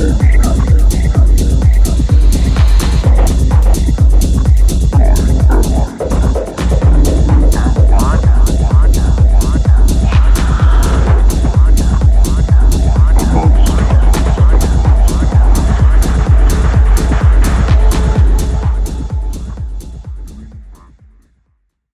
there.